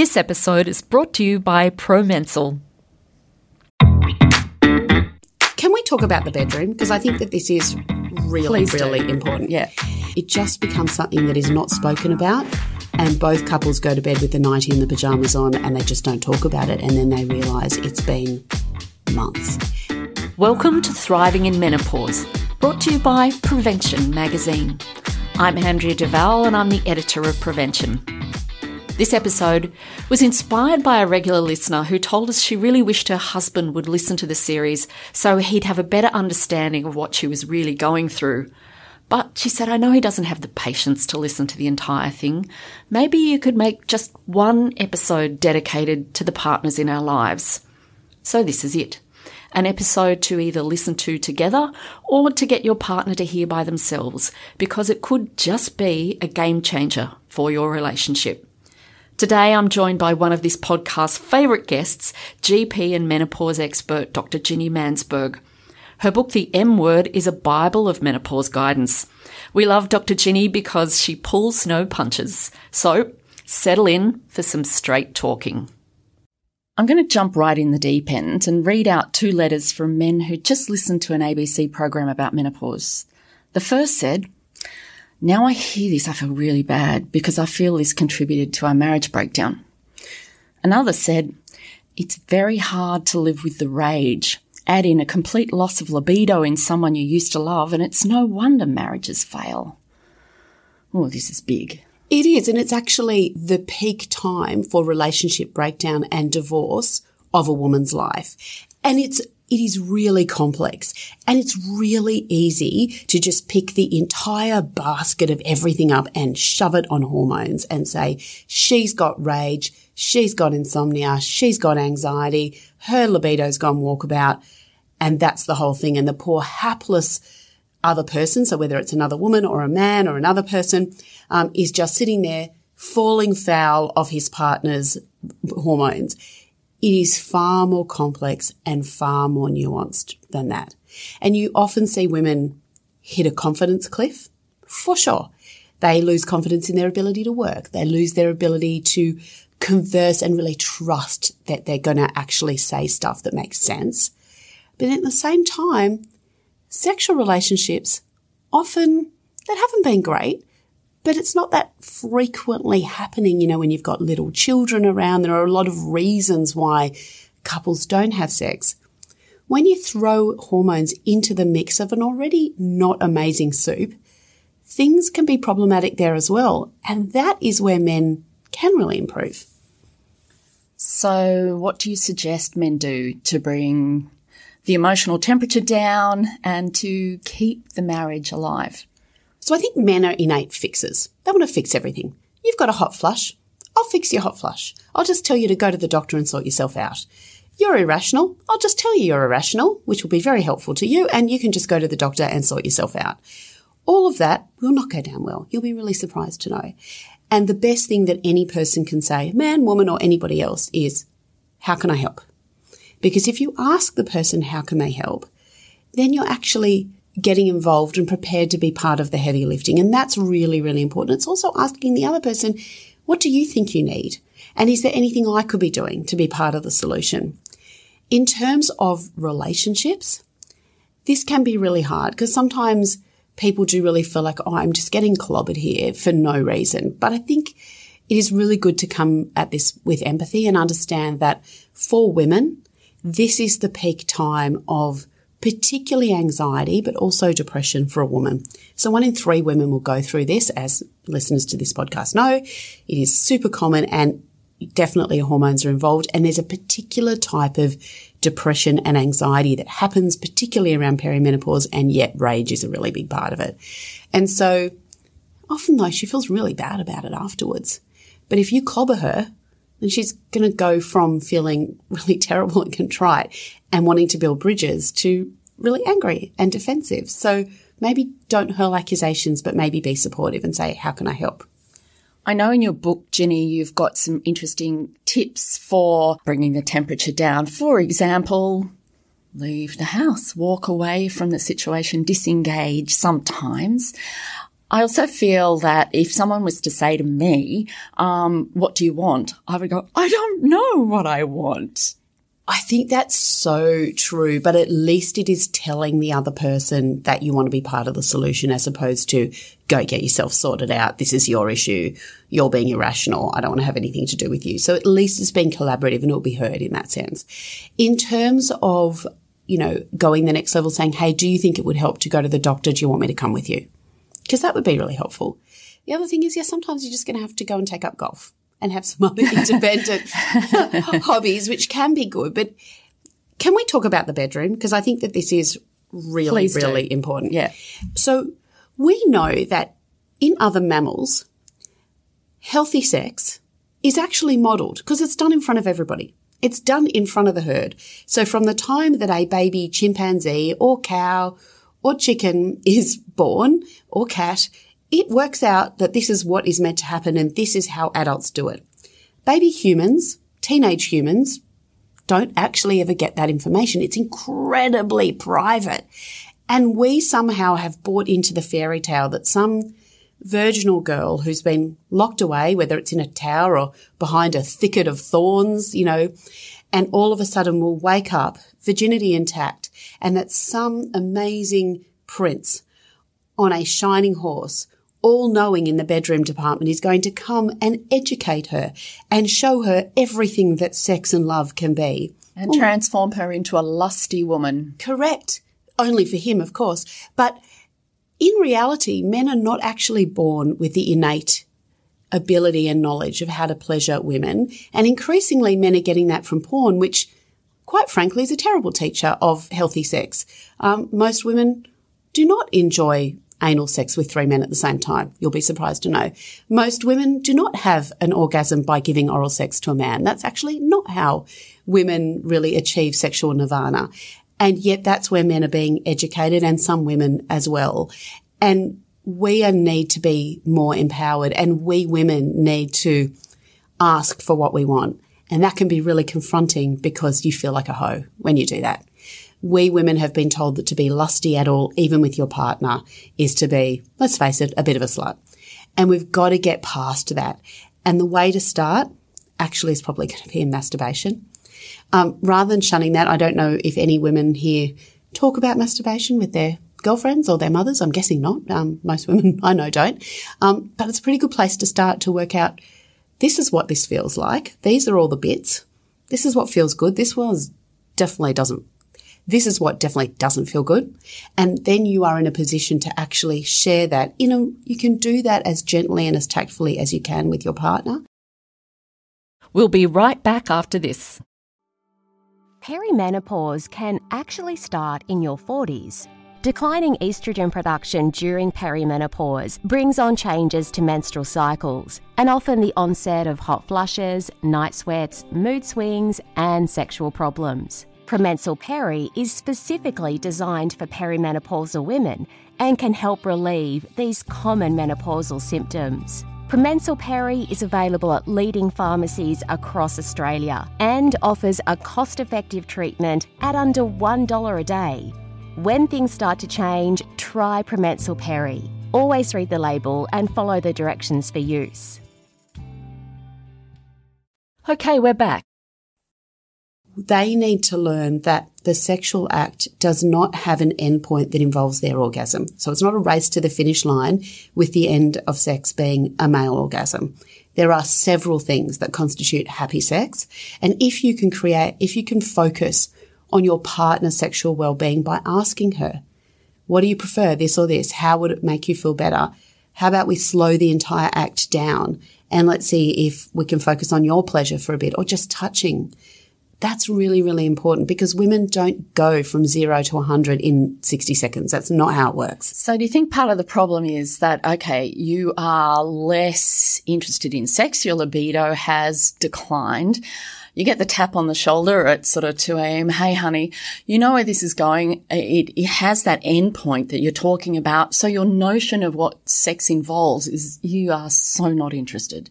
This episode is brought to you by Promensil. Can we talk about the bedroom? Because I think that this is really, Please do. really important. Yeah. It just becomes something that is not spoken about. And both couples go to bed with the nightie and the pajamas on and they just don't talk about it. And then they realise it's been months. Welcome to Thriving in Menopause, brought to you by Prevention magazine. I'm Andrea Duval and I'm the editor of Prevention. This episode was inspired by a regular listener who told us she really wished her husband would listen to the series so he'd have a better understanding of what she was really going through. But she said, I know he doesn't have the patience to listen to the entire thing. Maybe you could make just one episode dedicated to the partners in our lives. So this is it. An episode to either listen to together or to get your partner to hear by themselves because it could just be a game changer for your relationship. Today I'm joined by one of this podcast's favourite guests, GP and menopause expert Dr. Ginni Mansberg. Her book, The M Word, is a Bible of menopause guidance. We love Dr. Ginni because she pulls no punches. So settle in for some straight talking. I'm going to jump right in the deep end and read out two letters from men who just listened to an ABC program about menopause. The first said, Now I hear this, I feel really bad because I feel this contributed to our marriage breakdown. Another said, It's very hard to live with the rage. Add in a complete loss of libido in someone you used to love, and it's no wonder marriages fail. Oh, this is big. It is, and it's actually the peak time for relationship breakdown and divorce of a woman's life. And it's it is really complex and it's really easy to just pick the entire basket of everything up and shove it on hormones and say, she's got rage, she's got insomnia, she's got anxiety, her libido's gone walkabout, and that's the whole thing. And the poor hapless other person, so whether it's another woman or a man or another person, um, is just sitting there falling foul of his partner's hormones. It is far more complex and far more nuanced than that. And you often see women hit a confidence cliff, for sure. They lose confidence in their ability to work. They lose their ability to converse and really trust that they're going to actually say stuff that makes sense. But at the same time, sexual relationships often that haven't been great, but it's not that frequently happening. You know, when you've got little children around, there are a lot of reasons why couples don't have sex. When you throw hormones into the mix of an already not amazing soup, things can be problematic there as well. And that is where men can really improve. So, what do you suggest men do to bring the emotional temperature down and to keep the marriage alive? So I think men are innate fixers. They want to fix everything. You've got a hot flush. I'll fix your hot flush. I'll just tell you to go to the doctor and sort yourself out. You're irrational. I'll just tell you you're irrational, which will be very helpful to you, and you can just go to the doctor and sort yourself out. All of that will not go down well. You'll be really surprised to know. And the best thing that any person can say, man, woman, or anybody else, is, how can I help? Because if you ask the person how can they help, then you're actually getting involved and prepared to be part of the heavy lifting. And that's really, really important. It's also asking the other person, what do you think you need? And is there anything I could be doing to be part of the solution? In terms of relationships, this can be really hard because sometimes people do really feel like, oh, I'm just getting clobbered here for no reason. But I think it is really good to come at this with empathy and understand that for women, this is the peak time of particularly anxiety, but also depression for a woman. So one in three women will go through this, as listeners to this podcast know. It is super common and definitely hormones are involved. And there's a particular type of depression and anxiety that happens particularly around perimenopause. And yet rage is a really big part of it. And so often though she feels really bad about it afterwards. But if you clobber her, then she's going to go from feeling really terrible and contrite and wanting to build bridges to really angry and defensive. So maybe don't hurl accusations, but maybe be supportive and say, how can I help? I know in your book, Ginni, you've got some interesting tips for bringing the temperature down. For example, leave the house, walk away from the situation, disengage sometimes. I also feel that if someone was to say to me, um, what do you want? I would go, I don't know what I want. I think that's so true, but at least it is telling the other person that you want to be part of the solution as opposed to go get yourself sorted out. This is your issue. You're being irrational. I don't want to have anything to do with you. So at least it's being collaborative and it'll be heard in that sense. In terms of, you know, going the next level saying, Hey, do you think it would help to go to the doctor? Do you want me to come with you? Because that would be really helpful. The other thing is, yeah, sometimes you're just going to have to go and take up golf and have some other independent hobbies, which can be good. But can we talk about the bedroom? Because I think that this is really, Please do. really important. Yeah. So we know that in other mammals, healthy sex is actually modeled because it's done in front of everybody. It's done in front of the herd. So from the time that a baby chimpanzee or cow or chicken is born or cat, it works out that this is what is meant to happen and this is how adults do it. Baby humans, teenage humans, don't actually ever get that information. It's incredibly private. And we somehow have bought into the fairy tale that some virginal girl who's been locked away, whether it's in a tower or behind a thicket of thorns, you know, and all of a sudden will wake up virginity intact and that some amazing prince on a shining horse all knowing in the bedroom department is going to come and educate her and show her everything that sex and love can be. And transform her into a lusty woman. Correct. Only for him, of course. But in reality, men are not actually born with the innate ability and knowledge of how to pleasure women. And increasingly, men are getting that from porn, which, quite frankly, is a terrible teacher of healthy sex. Um, most women do not enjoy anal sex with three men at the same time. You'll be surprised to know. Most women do not have an orgasm by giving oral sex to a man. That's actually not how women really achieve sexual nirvana. And yet that's where men are being educated and some women as well. And we need to be more empowered and we women need to ask for what we want. And that can be really confronting because you feel like a hoe when you do that we women have been told that to be lusty at all, even with your partner, is to be, let's face it, a bit of a slut. And we've got to get past that. And the way to start actually is probably going to be in masturbation. Um, rather than shunning that, I don't know if any women here talk about masturbation with their girlfriends or their mothers. I'm guessing not. Um, most women I know don't. Um, but it's a pretty good place to start to work out this is what this feels like. These are all the bits. This is what feels good. This was definitely doesn't this is what definitely doesn't feel good. And then you are in a position to actually share that. You know, you can do that as gently and as tactfully as you can with your partner. We'll be right back after this. Perimenopause can actually start in your 40s. Declining estrogen production during perimenopause brings on changes to menstrual cycles and often the onset of hot flushes, night sweats, mood swings, and sexual problems. Promensil Peri is specifically designed for perimenopausal women and can help relieve these common menopausal symptoms. Promensil Peri is available at leading pharmacies across Australia and offers a cost effective treatment at under $1 a day. When things start to change, try Promensil Peri. Always read the label and follow the directions for use. Okay, we're back they need to learn that the sexual act does not have an endpoint that involves their orgasm. So it's not a race to the finish line with the end of sex being a male orgasm. There are several things that constitute happy sex. And if you can create, if you can focus on your partner's sexual well-being by asking her, what do you prefer, this or this? How would it make you feel better? How about we slow the entire act down and let's see if we can focus on your pleasure for a bit or just touching that's really, really important because women don't go from zero to 100 in 60 seconds. That's not how it works. So, do you think part of the problem is that, okay, you are less interested in sex, your libido has declined? You get the tap on the shoulder at sort of 2 a.m. Hey, honey, you know where this is going. It, it has that end point that you're talking about. So your notion of what sex involves is you are so not interested.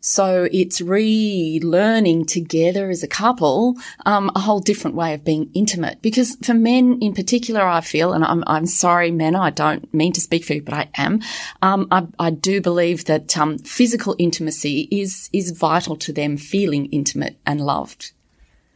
So it's relearning together as a couple um, a whole different way of being intimate. Because for men in particular, I feel, and I'm, I'm sorry, men, I don't mean to speak for you, but I am. Um, I, I, do believe that um, physical intimacy is is vital to them feeling intimate and loved.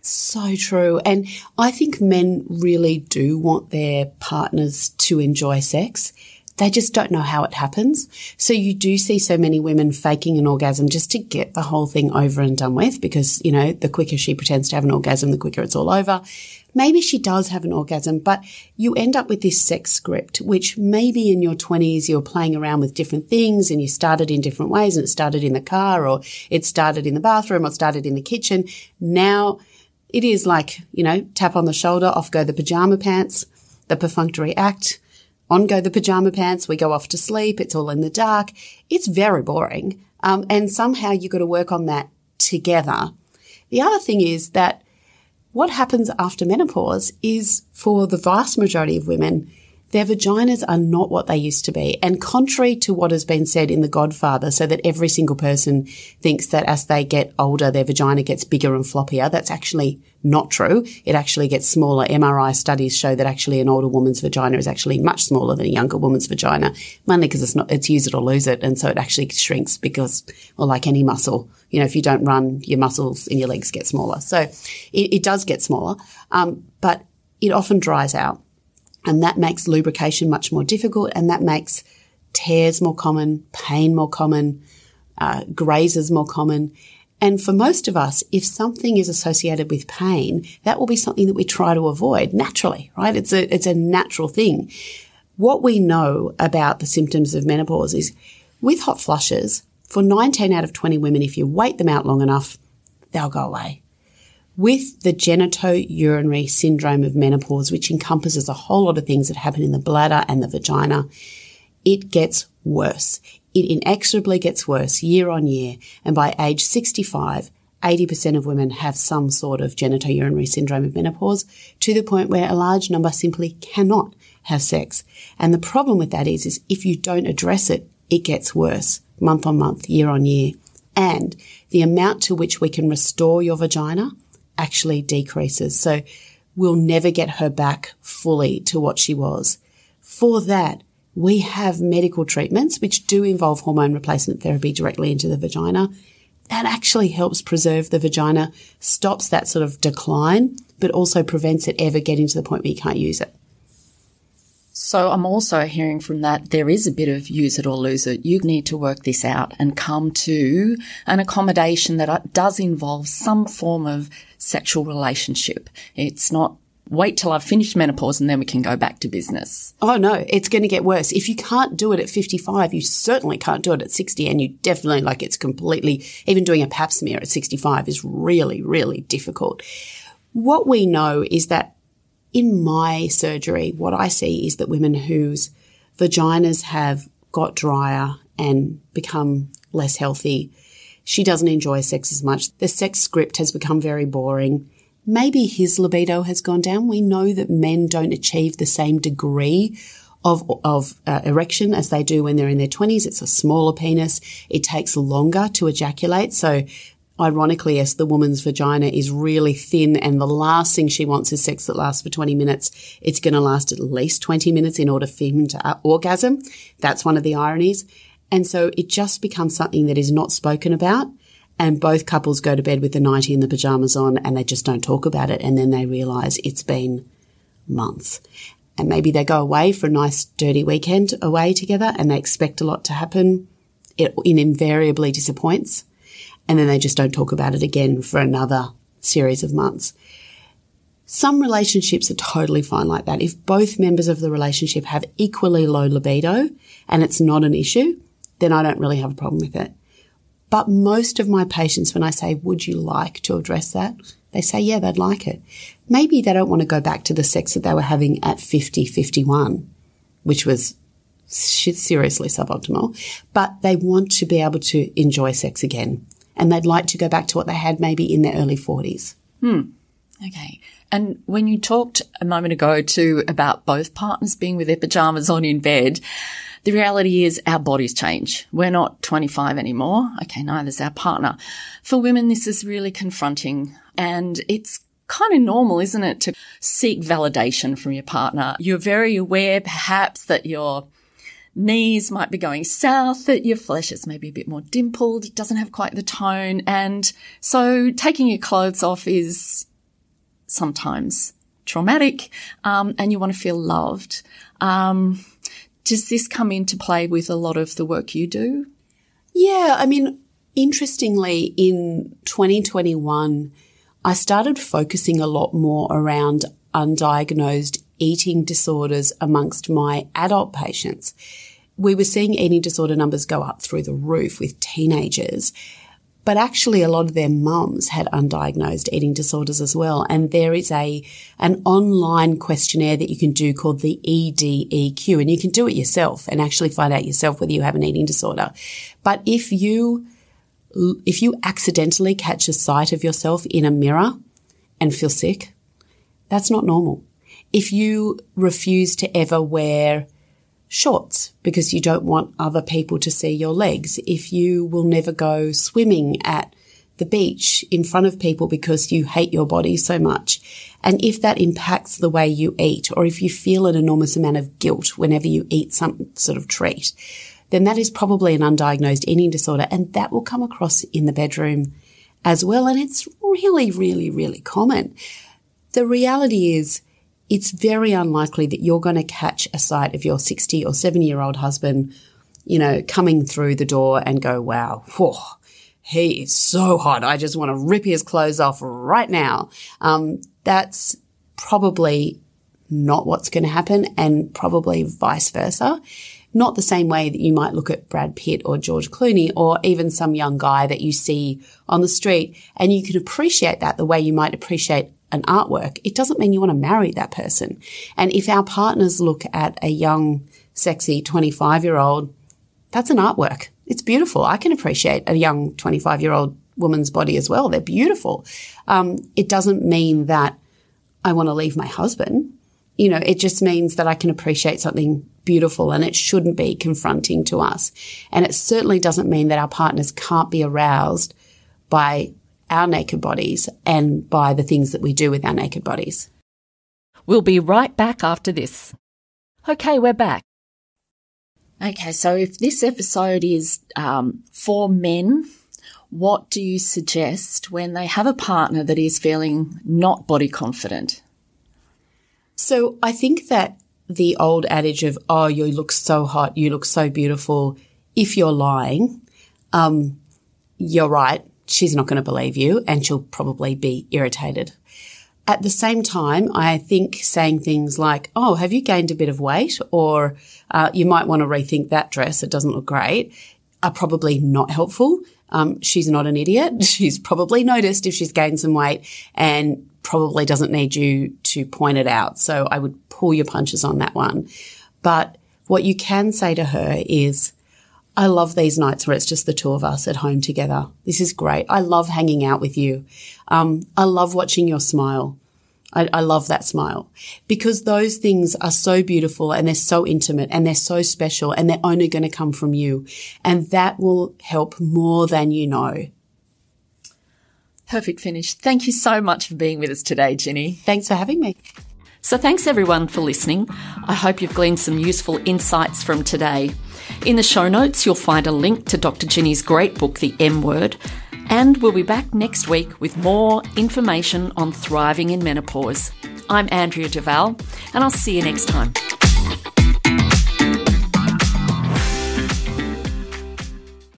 So true. And I think men really do want their partners to enjoy sex they just don't know how it happens. So you do see so many women faking an orgasm just to get the whole thing over and done with because, you know, the quicker she pretends to have an orgasm, the quicker it's all over. Maybe she does have an orgasm, but you end up with this sex script, which maybe in your twenties, you're playing around with different things and you started in different ways and it started in the car or it started in the bathroom or started in the kitchen. Now it is like, you know, tap on the shoulder, off go the pajama pants, the perfunctory act on go the pajama pants. We go off to sleep. It's all in the dark. It's very boring. Um, and somehow you've got to work on that together. The other thing is that what happens after menopause is for the vast majority of women, their vaginas are not what they used to be. And contrary to what has been said in The Godfather, so that every single person thinks that as they get older, their vagina gets bigger and floppier, that's actually not true. It actually gets smaller. MRI studies show that actually an older woman's vagina is actually much smaller than a younger woman's vagina, mainly because it's not, it's use it or lose it. And so it actually shrinks because, well, like any muscle, you know, if you don't run, your muscles in your legs get smaller. So it, it does get smaller. Um, but it often dries out. And that makes lubrication much more difficult and that makes tears more common, pain more common, uh, grazes more common. And for most of us, if something is associated with pain, that will be something that we try to avoid naturally, right? It's a, it's a natural thing. What we know about the symptoms of menopause is with hot flushes, for 19 out of 20 women, if you wait them out long enough, they'll go away with the genitourinary syndrome of menopause, which encompasses a whole lot of things that happen in the bladder and the vagina, it gets worse. It inexorably gets worse year on year. And by age 65, 80% of women have some sort of genitourinary syndrome of menopause to the point where a large number simply cannot have sex. And the problem with that is, is if you don't address it, it gets worse month on month, year on year. And the amount to which we can restore your vagina actually decreases. So we'll never get her back fully to what she was. For that, we have medical treatments which do involve hormone replacement therapy directly into the vagina. That actually helps preserve the vagina, stops that sort of decline, but also prevents it ever getting to the point where you can't use it. So I'm also hearing from that there is a bit of use it or lose it. You need to work this out and come to an accommodation that does involve some form of sexual relationship. It's not wait till I've finished menopause and then we can go back to business. Oh no, it's going to get worse. If you can't do it at 55, you certainly can't do it at 60 and you definitely like it's completely, even doing a pap smear at 65 is really, really difficult. What we know is that in my surgery, what I see is that women whose vaginas have got drier and become less healthy, she doesn't enjoy sex as much. The sex script has become very boring. Maybe his libido has gone down. We know that men don't achieve the same degree of, of uh, erection as they do when they're in their 20s. It's a smaller penis. It takes longer to ejaculate. So ironically, as the woman's vagina is really thin and the last thing she wants is sex that lasts for 20 minutes, it's going to last at least 20 minutes in order for him to uh, orgasm. That's one of the ironies. And so it just becomes something that is not spoken about. And both couples go to bed with the nightie and the pajamas on and they just don't talk about it. And then they realize it's been months. And maybe they go away for a nice dirty weekend away together and they expect a lot to happen. It invariably disappoints and then they just don't talk about it again for another series of months. Some relationships are totally fine like that. If both members of the relationship have equally low libido and it's not an issue, then I don't really have a problem with it. But most of my patients, when I say, would you like to address that? They say, yeah, they'd like it. Maybe they don't want to go back to the sex that they were having at 50, 51, which was seriously suboptimal, but they want to be able to enjoy sex again and they'd like to go back to what they had maybe in their early 40s. Hmm. Okay. And when you talked a moment ago too about both partners being with their pajamas on in bed, the reality is our bodies change. We're not 25 anymore. Okay, neither's our partner. For women, this is really confronting and it's kind of normal, isn't it, to seek validation from your partner. You're very aware perhaps that your knees might be going south, that your flesh is maybe a bit more dimpled, doesn't have quite the tone. And so taking your clothes off is sometimes traumatic, um, and you want to feel loved. Um, does this come into play with a lot of the work you do? Yeah, I mean, interestingly, in 2021, I started focusing a lot more around undiagnosed eating disorders amongst my adult patients. We were seeing eating disorder numbers go up through the roof with teenagers. But actually, a lot of their mums had undiagnosed eating disorders as well. And there is a, an online questionnaire that you can do called the EDEQ and you can do it yourself and actually find out yourself whether you have an eating disorder. But if you, if you accidentally catch a sight of yourself in a mirror and feel sick, that's not normal. If you refuse to ever wear shorts because you don't want other people to see your legs. If you will never go swimming at the beach in front of people because you hate your body so much. And if that impacts the way you eat, or if you feel an enormous amount of guilt whenever you eat some sort of treat, then that is probably an undiagnosed eating disorder. And that will come across in the bedroom as well. And it's really, really, really common. The reality is it's very unlikely that you're going to catch a sight of your 60 or 70 year old husband, you know, coming through the door and go, wow, whew, he is so hot. I just want to rip his clothes off right now. Um, that's probably not what's going to happen and probably vice versa. Not the same way that you might look at Brad Pitt or George Clooney or even some young guy that you see on the street and you can appreciate that the way you might appreciate an artwork, it doesn't mean you want to marry that person. And if our partners look at a young, sexy 25 year old, that's an artwork. It's beautiful. I can appreciate a young 25 year old woman's body as well. They're beautiful. Um, it doesn't mean that I want to leave my husband. You know, it just means that I can appreciate something beautiful and it shouldn't be confronting to us. And it certainly doesn't mean that our partners can't be aroused by our naked bodies and by the things that we do with our naked bodies. We'll be right back after this. Okay, we're back. Okay, so if this episode is um, for men, what do you suggest when they have a partner that is feeling not body confident? So I think that the old adage of, oh, you look so hot, you look so beautiful, if you're lying, um, you're right she's not going to believe you and she'll probably be irritated. At the same time, I think saying things like, Oh, have you gained a bit of weight? Or, uh, you might want to rethink that dress. It doesn't look great are probably not helpful. Um, she's not an idiot. She's probably noticed if she's gained some weight and probably doesn't need you to point it out. So I would pull your punches on that one. But what you can say to her is, I love these nights where it's just the two of us at home together. This is great. I love hanging out with you. Um, I love watching your smile. I, I, love that smile because those things are so beautiful and they're so intimate and they're so special and they're only going to come from you. And that will help more than you know. Perfect finish. Thank you so much for being with us today, Ginni. Thanks for having me. So thanks everyone for listening. I hope you've gleaned some useful insights from today. In the show notes, you'll find a link to Dr. Ginni's great book, The M Word, and we'll be back next week with more information on thriving in menopause. I'm Andrea Duval, and I'll see you next time.